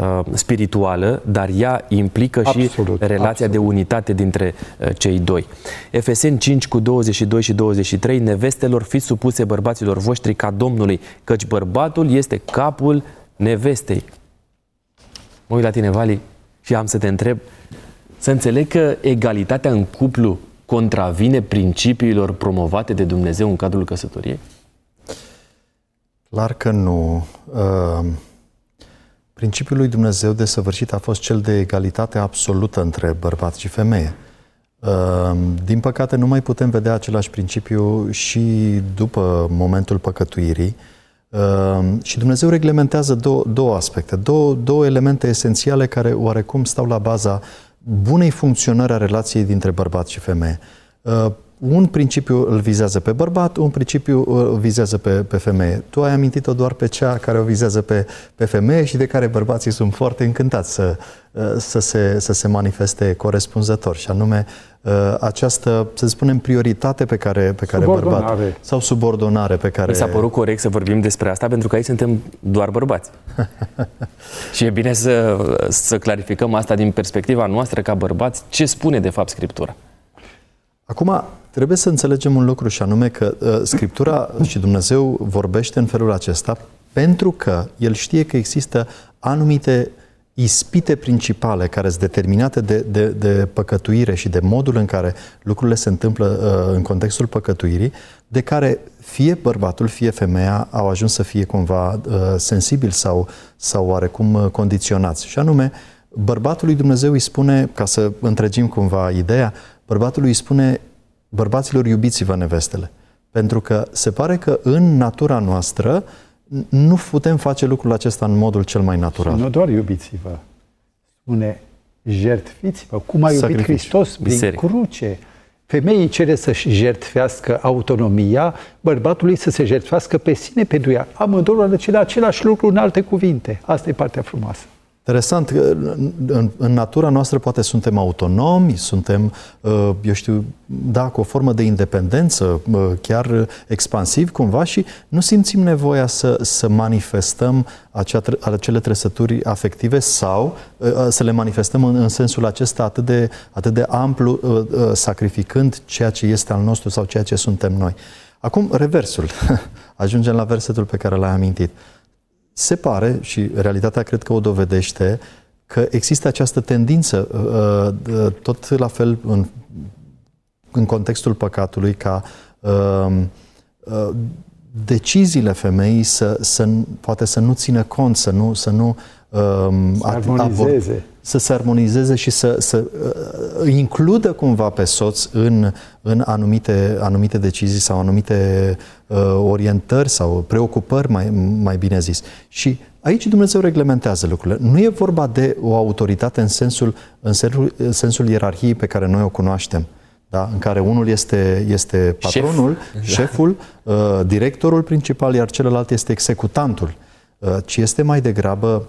uh, spirituală, dar ea implică și Absolut, relația absolut. de unitate dintre uh, cei doi. Efeseni 5 cu 22 și 23, nevestelor fiți supuse bărbaților voștri ca Domnului, căci bărbatul este capul nevestei. Mă uit la tine, Vali, și am să te întreb, să înțeleg că egalitatea în cuplu contravine principiilor promovate de Dumnezeu în cadrul căsătoriei? Clar că nu. Uh, Principiul lui Dumnezeu de săvârșit a fost cel de egalitate absolută între bărbat și femeie. Uh, Din păcate, nu mai putem vedea același principiu și după momentul păcătuirii. Uh, Și Dumnezeu reglementează două, două aspecte, două, două elemente esențiale care oarecum stau la baza bunei funcționări a relației dintre bărbat și femeie. Uh, un principiu îl vizează pe bărbat, un principiu îl vizează pe, pe femeie. Tu ai amintit-o doar pe cea care o vizează pe, pe femeie și de care bărbații sunt foarte încântați să, uh, să, se, să se manifeste corespunzător, și anume uh, această, să spunem, prioritate pe care, pe care bărbat Subordonare. sau subordonare pe care... Mi s-a părut corect să vorbim despre asta pentru că aici suntem doar bărbați. și e bine să, să clarificăm asta din perspectiva noastră ca bărbați, ce spune de fapt Scriptura. Acum, trebuie să înțelegem un lucru și anume că uh, Scriptura și Dumnezeu vorbește în felul acesta pentru că El știe că există anumite ispite principale care sunt determinate de, de, de păcătuire și de modul în care lucrurile se întâmplă uh, în contextul păcătuirii, de care fie bărbatul, fie femeia au ajuns să fie cumva uh, sensibili sau, sau oarecum uh, condiționați. Și anume, bărbatului Dumnezeu îi spune, ca să întregim cumva ideea, bărbatului îi spune, bărbaților iubiți-vă nevestele. Pentru că se pare că în natura noastră n- nu putem face lucrul acesta în modul cel mai natural. nu doar iubiți-vă, spune jertfiți-vă, cum a iubit Sacrificiu. Hristos prin Biserică. cruce. Femeii cere să-și jertfească autonomia, bărbatului să se jertfească pe sine pentru ea. Amândouă le cele același lucru în alte cuvinte. Asta e partea frumoasă. Interesant, că în, în, în natura noastră poate suntem autonomi, suntem, uh, eu știu, da, cu o formă de independență, uh, chiar expansiv cumva și nu simțim nevoia să, să manifestăm acea, tre- acele trăsături afective sau uh, uh, să le manifestăm în, în sensul acesta atât de, atât de amplu, uh, uh, sacrificând ceea ce este al nostru sau ceea ce suntem noi. Acum, reversul. Ajungem la versetul pe care l-ai amintit se pare, și realitatea cred că o dovedește, că există această tendință, uh, uh, tot la fel în, în contextul păcatului, ca uh, uh, deciziile femeii să, să, poate să nu țină cont, să nu, să nu um, Să armonizeze. să se armonizeze și să, să uh, includă cumva pe soț în, în anumite, anumite decizii sau anumite uh, orientări sau preocupări, mai, mai bine zis. Și aici Dumnezeu reglementează lucrurile. Nu e vorba de o autoritate în sensul, în sensul, în sensul ierarhiei pe care noi o cunoaștem. Da? În care unul este, este Șef. patronul, șeful, uh, directorul principal, iar celălalt este executantul. Uh, ci este mai degrabă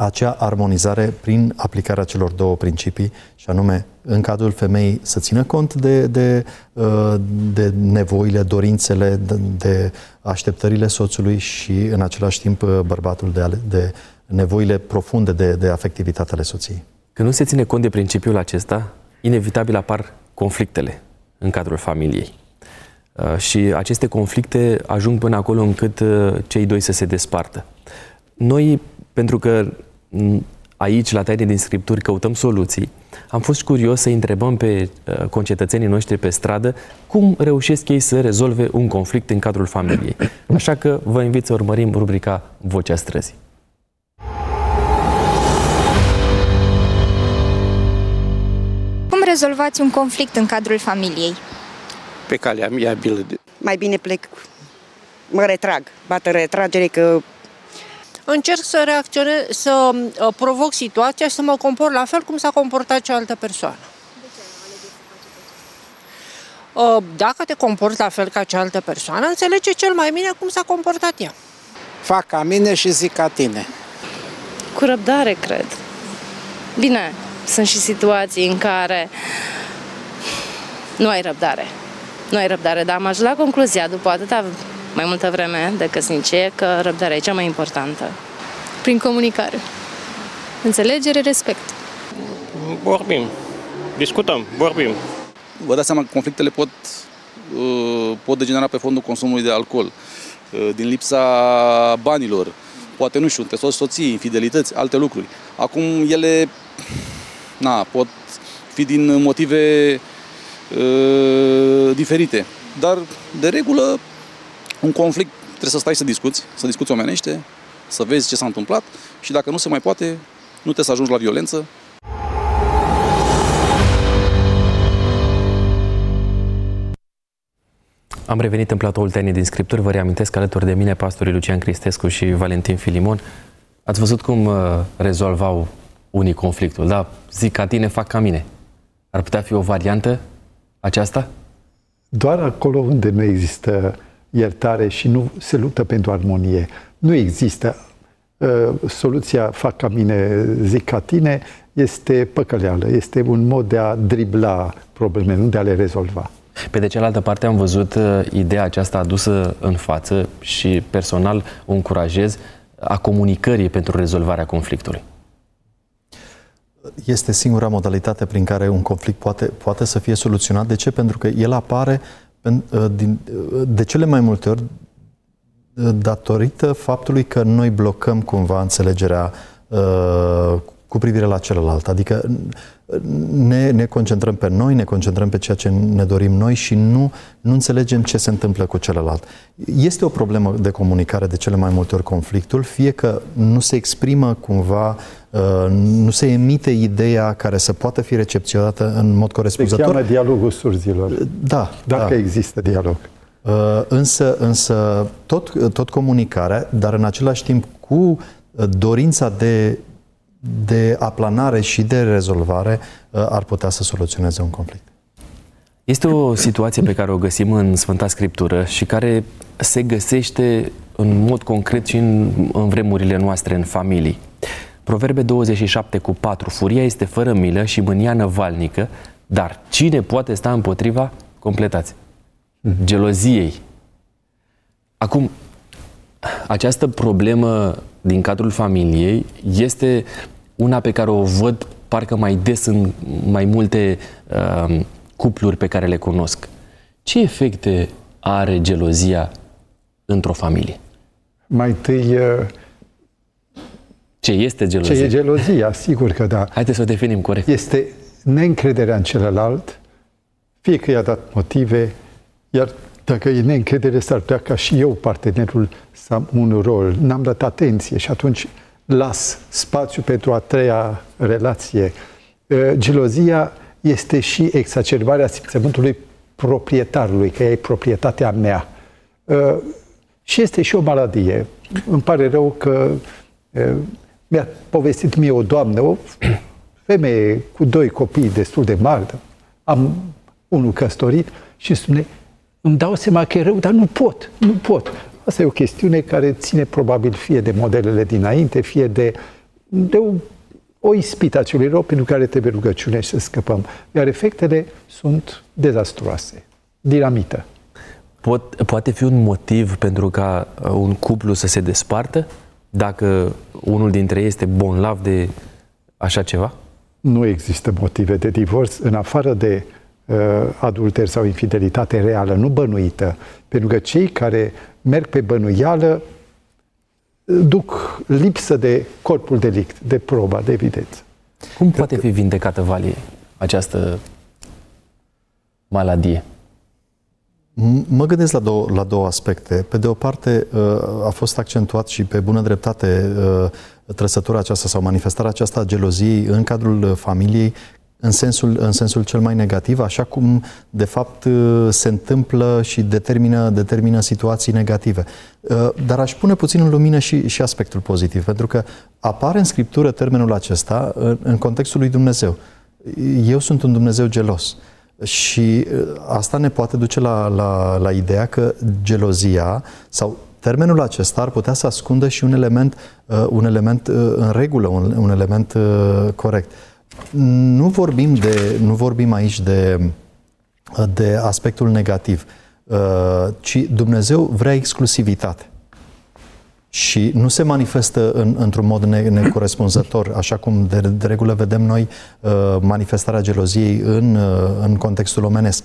acea armonizare prin aplicarea celor două principii, și anume, în cadrul femeii să țină cont de, de, uh, de nevoile, dorințele, de, de așteptările soțului și, în același timp, uh, bărbatul de, ale- de nevoile profunde de, de afectivitate ale soției. Când nu se ține cont de principiul acesta, inevitabil apar conflictele în cadrul familiei. Uh, Și aceste conflicte ajung până acolo încât uh, cei doi să se despartă. Noi, pentru că m, aici, la taine din Scripturi, căutăm soluții, am fost curios să întrebăm pe uh, concetățenii noștri pe stradă cum reușesc ei să rezolve un conflict în cadrul familiei. Așa că vă invit să urmărim rubrica Vocea Străzii. Cum rezolvați un conflict în cadrul familiei? pe calea amiabilă. de- mai bine plec, mă retrag, bată retragere că încerc să reacționez, să uh, provoc situația și să mă comport la fel cum s-a comportat cealaltă persoană. Uh, Dacă te comporți la fel ca cealaltă persoană, înțelege cel mai bine cum s-a comportat ea. Fac ca mine și zic ca tine. cu răbdare, cred. Bine, sunt și situații în care nu ai răbdare. Nu ai răbdare, dar am ajuns la concluzia, după atâta mai multă vreme de căsnicie, că răbdarea e cea mai importantă. Prin comunicare. Înțelegere, respect. Vorbim, discutăm, vorbim. Vă dați seama că conflictele pot, uh, pot degenera pe fondul consumului de alcool, uh, din lipsa banilor, poate, nu știu, între soț, soții, infidelități, alte lucruri. Acum ele na, pot fi din motive uh, diferite. Dar, de regulă, un conflict trebuie să stai să discuți, să discuți omenește, să vezi ce s-a întâmplat și dacă nu se mai poate, nu trebuie să ajungi la violență. Am revenit în platoul Tenie din Scripturi. Vă reamintesc alături de mine pastorii Lucian Cristescu și Valentin Filimon. Ați văzut cum uh, rezolvau unii conflictul. Da, zic ca tine, fac ca mine. Ar putea fi o variantă aceasta? Doar acolo unde nu există iertare și nu se luptă pentru armonie. Nu există. Uh, soluția fac ca mine, zic ca tine, este păcăleală. Este un mod de a dribla probleme, nu de a le rezolva. Pe de cealaltă parte am văzut uh, ideea aceasta adusă în față și personal o încurajez a comunicării pentru rezolvarea conflictului. Este singura modalitate prin care un conflict poate, poate să fie soluționat. De ce? Pentru că el apare uh, din, uh, de cele mai multe ori datorită faptului că noi blocăm cumva înțelegerea cu privire la celălalt. Adică ne, ne concentrăm pe noi, ne concentrăm pe ceea ce ne dorim noi și nu, nu înțelegem ce se întâmplă cu celălalt. Este o problemă de comunicare de cele mai multe ori conflictul, fie că nu se exprimă cumva, uh, nu se emite ideea care să poată fi recepționată în mod corespunzător. Se cheamă dialogul surzilor. Da. Dacă da. există dialog. Uh, însă, însă tot, tot comunicarea, dar în același timp cu dorința de de aplanare și de rezolvare uh, ar putea să soluționeze un conflict. Este o situație pe care o găsim în Sfânta Scriptură și care se găsește în mod concret și în, în vremurile noastre, în familii. Proverbe 27 cu 4. Furia este fără milă și mânia năvalnică, dar cine poate sta împotriva? Completați. Mhm. Geloziei. Acum, această problemă din cadrul familiei este una pe care o văd parcă mai des în mai multe uh, cupluri pe care le cunosc. Ce efecte are gelozia într-o familie? Mai întâi... Uh, ce este gelozia? Ce e gelozia? Sigur că da. Haideți să o definim corect. Este neîncrederea în celălalt, fie că i-a dat motive, iar dacă e neîncredere, s-ar putea ca și eu, partenerul, să am un rol. N-am dat atenție și atunci las spațiu pentru a treia relație. Uh, gelozia este și exacerbarea simțământului proprietarului, că e proprietatea mea. Uh, și este și o maladie. Îmi pare rău că uh, mi-a povestit mie o doamnă, o femeie cu doi copii destul de mari, am unul căsătorit și spune, îmi dau seama că e rău, dar nu pot, nu pot. Asta e o chestiune care ține probabil fie de modelele dinainte, fie de, de o, o ispită a celui rău pentru care trebuie rugăciune și să scăpăm. Iar efectele sunt dezastruoase. Dinamită. Pot, poate fi un motiv pentru ca uh, un cuplu să se despartă dacă unul dintre ei este bonlav de așa ceva? Nu există motive de divorț în afară de uh, adulter sau infidelitate reală, nu bănuită. Pentru că cei care merg pe bănuială duc lipsă de corpul delict, de proba, de evidență. Cum poate fi vindecată, Valie, această maladie? Mă gândesc la două, la două aspecte. Pe de o parte, uh, a fost accentuat și pe bună dreptate uh, trăsătura aceasta sau manifestarea aceasta a geloziei în cadrul familiei în sensul, în sensul cel mai negativ, așa cum de fapt se întâmplă și determină, determină situații negative. Uh, dar aș pune puțin în lumină și, și aspectul pozitiv, pentru că apare în Scriptură termenul acesta în, în contextul lui Dumnezeu. Eu sunt un Dumnezeu gelos. Și uh, asta ne poate duce la, la, la ideea că gelozia sau termenul acesta ar putea să ascundă și un element, uh, un element uh, în regulă, un, un element uh, corect. Nu vorbim, de, nu vorbim aici de, de aspectul negativ, ci Dumnezeu vrea exclusivitate și nu se manifestă în, într-un mod ne, necorespunzător, așa cum de, de regulă vedem noi manifestarea geloziei în, în contextul omenesc.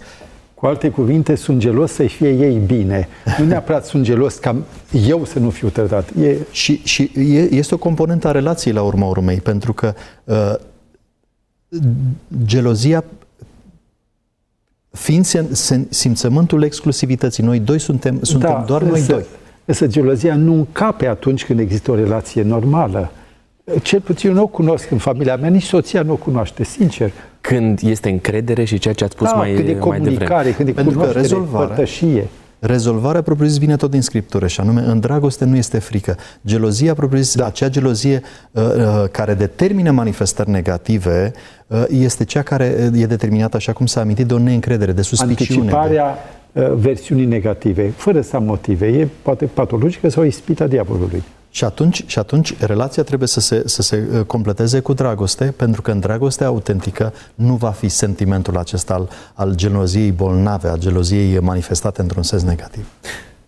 Cu alte cuvinte, sunt gelos să-i fie ei bine. Nu neapărat sunt gelos ca eu să nu fiu trădat. E... Și, și e, este o componentă a relației la urma urmei, pentru că uh, gelozia fiind simțământul exclusivității, noi doi suntem, suntem da, doar noi însă, doi. Însă gelozia nu încape atunci când există o relație normală. Cel puțin eu nu o cunosc în familia mea, nici soția nu o cunoaște, sincer. Când este încredere și ceea ce ați spus da, mai, când e comunicare, când e Pentru că rezolvarea, părtășie. Rezolvarea propriu-zis vine tot din Scriptură și anume în dragoste nu este frică. Gelozia propriu-zis, da. acea gelozie uh, uh, care determină manifestări negative uh, este cea care e determinată, așa cum s-a amintit, de o neîncredere, de suspiciune. Anticiparea de... Uh, versiunii negative, fără să am motive. E poate patologică sau ispita diavolului. Și atunci, și atunci relația trebuie să se, să se uh, completeze cu dragoste, pentru că în dragostea autentică nu va fi sentimentul acesta al, al geloziei bolnave, al geloziei manifestate într-un sens negativ.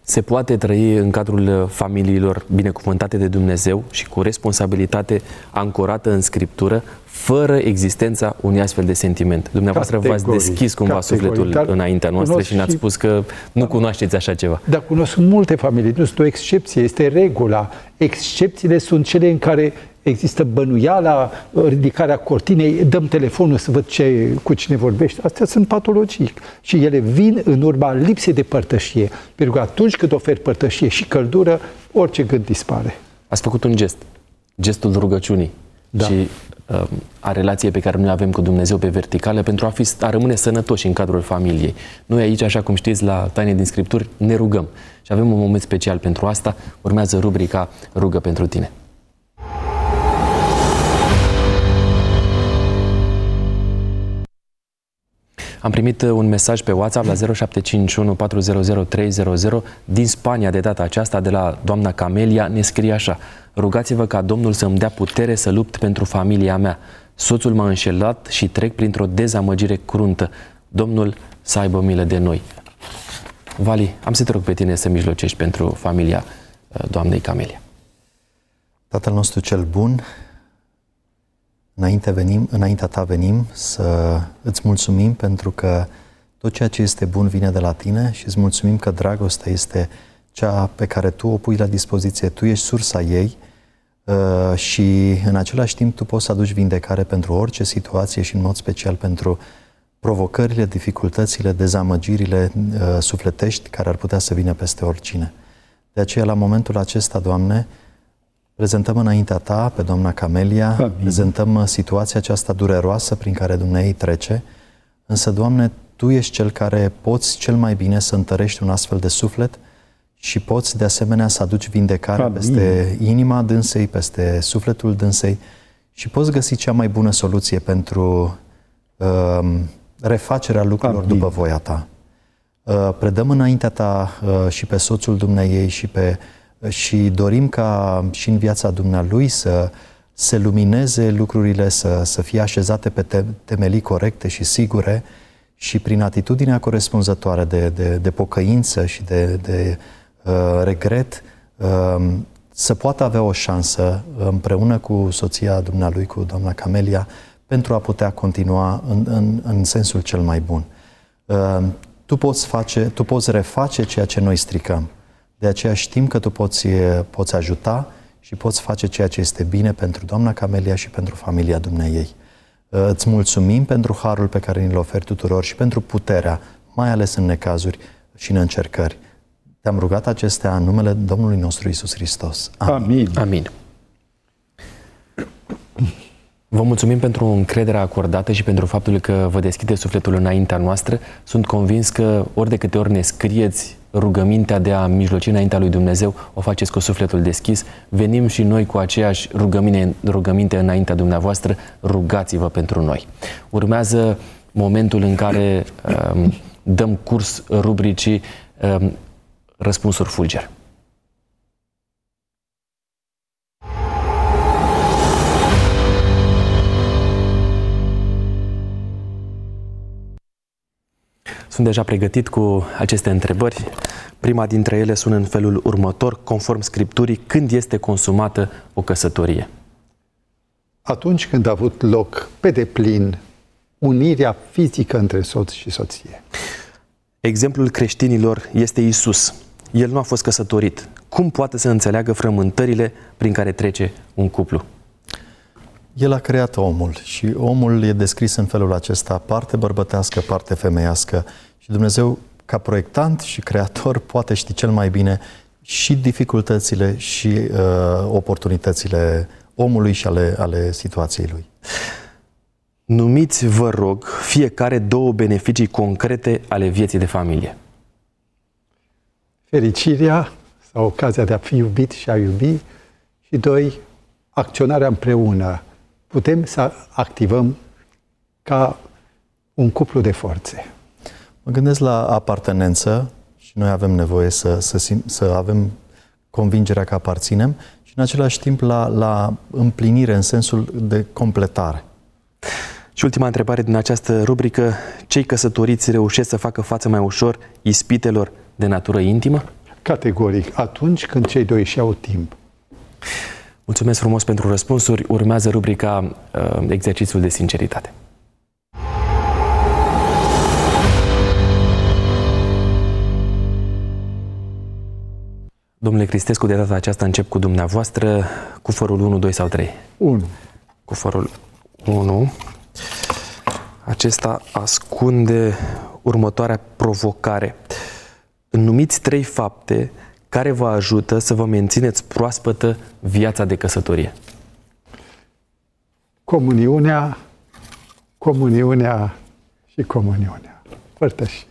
Se poate trăi în cadrul uh, familiilor binecuvântate de Dumnezeu și cu responsabilitate ancorată în Scriptură, fără existența unui astfel de sentiment. Dumneavoastră v-ați deschis cumva sufletul înaintea noastră și ne-ați spus că nu cunoașteți așa ceva. Dar cunosc multe familii, nu sunt o excepție, este regula. Excepțiile sunt cele în care există bănuiala, ridicarea cortinei, dăm telefonul să văd ce, cu cine vorbește. Astea sunt patologii și ele vin în urma lipsei de părtășie. Pentru că atunci când oferi părtășie și căldură, orice gând dispare. Ați făcut un gest, gestul rugăciunii. Da. Și Um, a relației pe care noi avem cu Dumnezeu pe verticală pentru a, fi, a rămâne sănătoși în cadrul familiei. Noi aici, așa cum știți, la Taine din Scripturi, ne rugăm. Și avem un moment special pentru asta. Urmează rubrica Rugă pentru tine. Am primit uh, un mesaj pe WhatsApp la 0751 400 300 din Spania de data aceasta, de la doamna Camelia, ne scrie așa. Rugați-vă ca Domnul să-mi dea putere să lupt pentru familia mea. Soțul m-a înșelat și trec printr-o dezamăgire cruntă. Domnul să aibă milă de noi. Vali, am să te rog pe tine să mijlocești pentru familia uh, doamnei Camelia. Tatăl nostru cel bun, înainte venim, înaintea ta venim să îți mulțumim pentru că tot ceea ce este bun vine de la tine și îți mulțumim că dragostea este cea pe care tu o pui la dispoziție, tu ești sursa ei uh, și în același timp tu poți să aduci vindecare pentru orice situație și în mod special pentru provocările, dificultățile, dezamăgirile uh, sufletești care ar putea să vină peste oricine. De aceea, la momentul acesta, Doamne, prezentăm înaintea Ta pe doamna Camelia, Amin. prezentăm uh, situația aceasta dureroasă prin care Dumnezeu trece, însă, Doamne, Tu ești Cel care poți cel mai bine să întărești un astfel de suflet și poți de asemenea să aduci vindecare Amin. peste inima dânsei, peste sufletul dânsei și poți găsi cea mai bună soluție pentru uh, refacerea lucrurilor Amin. după voia ta. Uh, predăm înaintea ta uh, și pe soțul Dumneiei și pe uh, și dorim ca și în viața dumnealui să se lumineze lucrurile, să, să fie așezate pe te, temelii corecte și sigure și prin atitudinea corespunzătoare de, de, de pocăință și de, de Uh, regret, um, să poată avea o șansă împreună cu soția dumnealui, cu doamna Camelia, pentru a putea continua în, în, în sensul cel mai bun. Um, tu poți, face, tu poți reface ceea ce noi stricăm. De aceea știm că tu poți, poți ajuta și poți face ceea ce este bine pentru doamna Camelia și pentru familia dumneiei. Uh, îți mulțumim pentru harul pe care ni-l oferi tuturor și pentru puterea, mai ales în necazuri și în încercări. Te-am rugat acestea în numele Domnului nostru Isus Hristos. Amin. Amin. Vă mulțumim pentru încrederea acordată și pentru faptul că vă deschide sufletul înaintea noastră. Sunt convins că ori de câte ori ne scrieți rugămintea de a mijloci înaintea lui Dumnezeu, o faceți cu sufletul deschis. Venim și noi cu aceeași rugăminte, rugăminte înaintea dumneavoastră, rugați-vă pentru noi. Urmează momentul în care um, dăm curs rubricii um, răspunsuri fulger. Sunt deja pregătit cu aceste întrebări. Prima dintre ele sună în felul următor, conform Scripturii, când este consumată o căsătorie? Atunci când a avut loc pe deplin unirea fizică între soț și soție. Exemplul creștinilor este Isus. El nu a fost căsătorit. Cum poate să înțeleagă frământările prin care trece un cuplu? El a creat omul și omul e descris în felul acesta, parte bărbătească, parte femeiască și Dumnezeu, ca proiectant și creator, poate ști cel mai bine și dificultățile și uh, oportunitățile omului și ale, ale situației lui. Numiți, vă rog, fiecare două beneficii concrete ale vieții de familie. Fericirea sau ocazia de a fi iubit și a iubi și doi, acționarea împreună. Putem să activăm ca un cuplu de forțe. Mă gândesc la apartenență și noi avem nevoie să, să, sim, să avem convingerea că aparținem și în același timp la, la împlinire în sensul de completare. Și ultima întrebare din această rubrică, cei căsătoriți reușesc să facă față mai ușor ispitelor de natură intimă? Categoric, atunci când cei doi și au timp. Mulțumesc frumos pentru răspunsuri. Urmează rubrica uh, Exercițiul de sinceritate. Domnule Cristescu, de data aceasta încep cu dumneavoastră, cu forul 1, 2 sau 3? 1. Cu forul 1. Acesta ascunde următoarea provocare. Numiți trei fapte care vă ajută să vă mențineți proaspătă viața de căsătorie. Comuniunea, comuniunea și comuniunea. Părtășia.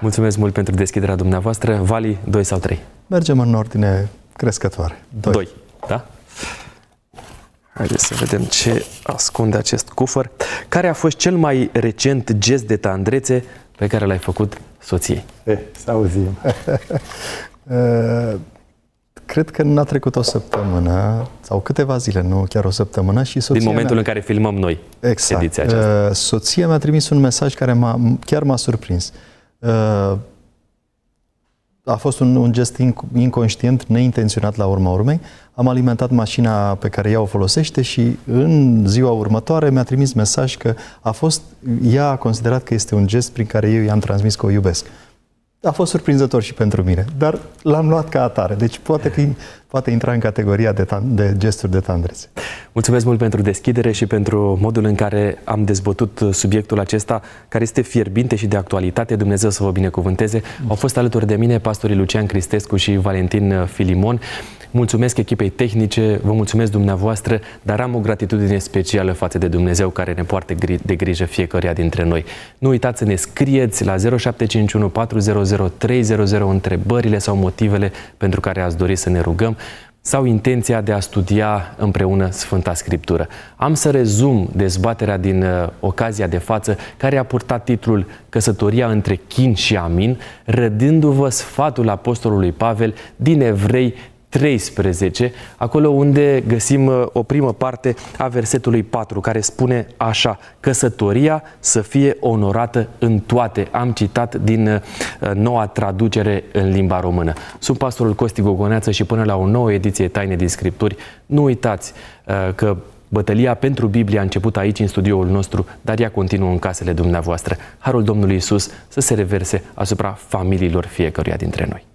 Mulțumesc mult pentru deschiderea dumneavoastră. Vali, 2 sau 3? Mergem în ordine crescătoare. 2. Da? Haideți să vedem ce ascunde acest cufăr. Care a fost cel mai recent gest de tandrețe pe care l-ai făcut soției? Eh, să auzim. Uh, cred că n-a trecut o săptămână sau câteva zile, nu chiar o săptămână și soția Din momentul mea... în care filmăm noi exact. ediția aceasta. Uh, soția mi-a trimis un mesaj care m-a, chiar m-a surprins. Uh, a fost un, un gest inconștient, neintenționat la urma urmei. Am alimentat mașina pe care ea o folosește și în ziua următoare mi-a trimis mesaj că a fost, ea a considerat că este un gest prin care eu i-am transmis că o iubesc a fost surprinzător și pentru mine, dar l-am luat ca atare. Deci poate, fi, poate intra în categoria de, tan- de gesturi de tandrețe. Mulțumesc mult pentru deschidere și pentru modul în care am dezbătut subiectul acesta, care este fierbinte și de actualitate. Dumnezeu să vă binecuvânteze. Au fost alături de mine pastorii Lucian Cristescu și Valentin Filimon. Mulțumesc echipei tehnice, vă mulțumesc dumneavoastră, dar am o gratitudine specială față de Dumnezeu care ne poartă de grijă fiecăruia dintre noi. Nu uitați să ne scrieți la 0751 400 300 întrebările sau motivele pentru care ați dori să ne rugăm sau intenția de a studia împreună Sfânta Scriptură. Am să rezum dezbaterea din uh, ocazia de față, care a purtat titlul Căsătoria între Chin și Amin, rădându-vă sfatul Apostolului Pavel din Evrei 13, acolo unde găsim uh, o primă parte a versetului 4, care spune așa, căsătoria să fie onorată în toate. Am citat din uh, noua traducere în limba română. Sunt pastorul Costi Gogoneață și până la o nouă ediție Taine din Scripturi, nu uitați uh, că Bătălia pentru Biblie a început aici, în studioul nostru, dar ea continuă în casele dumneavoastră. Harul Domnului Isus să se reverse asupra familiilor fiecăruia dintre noi.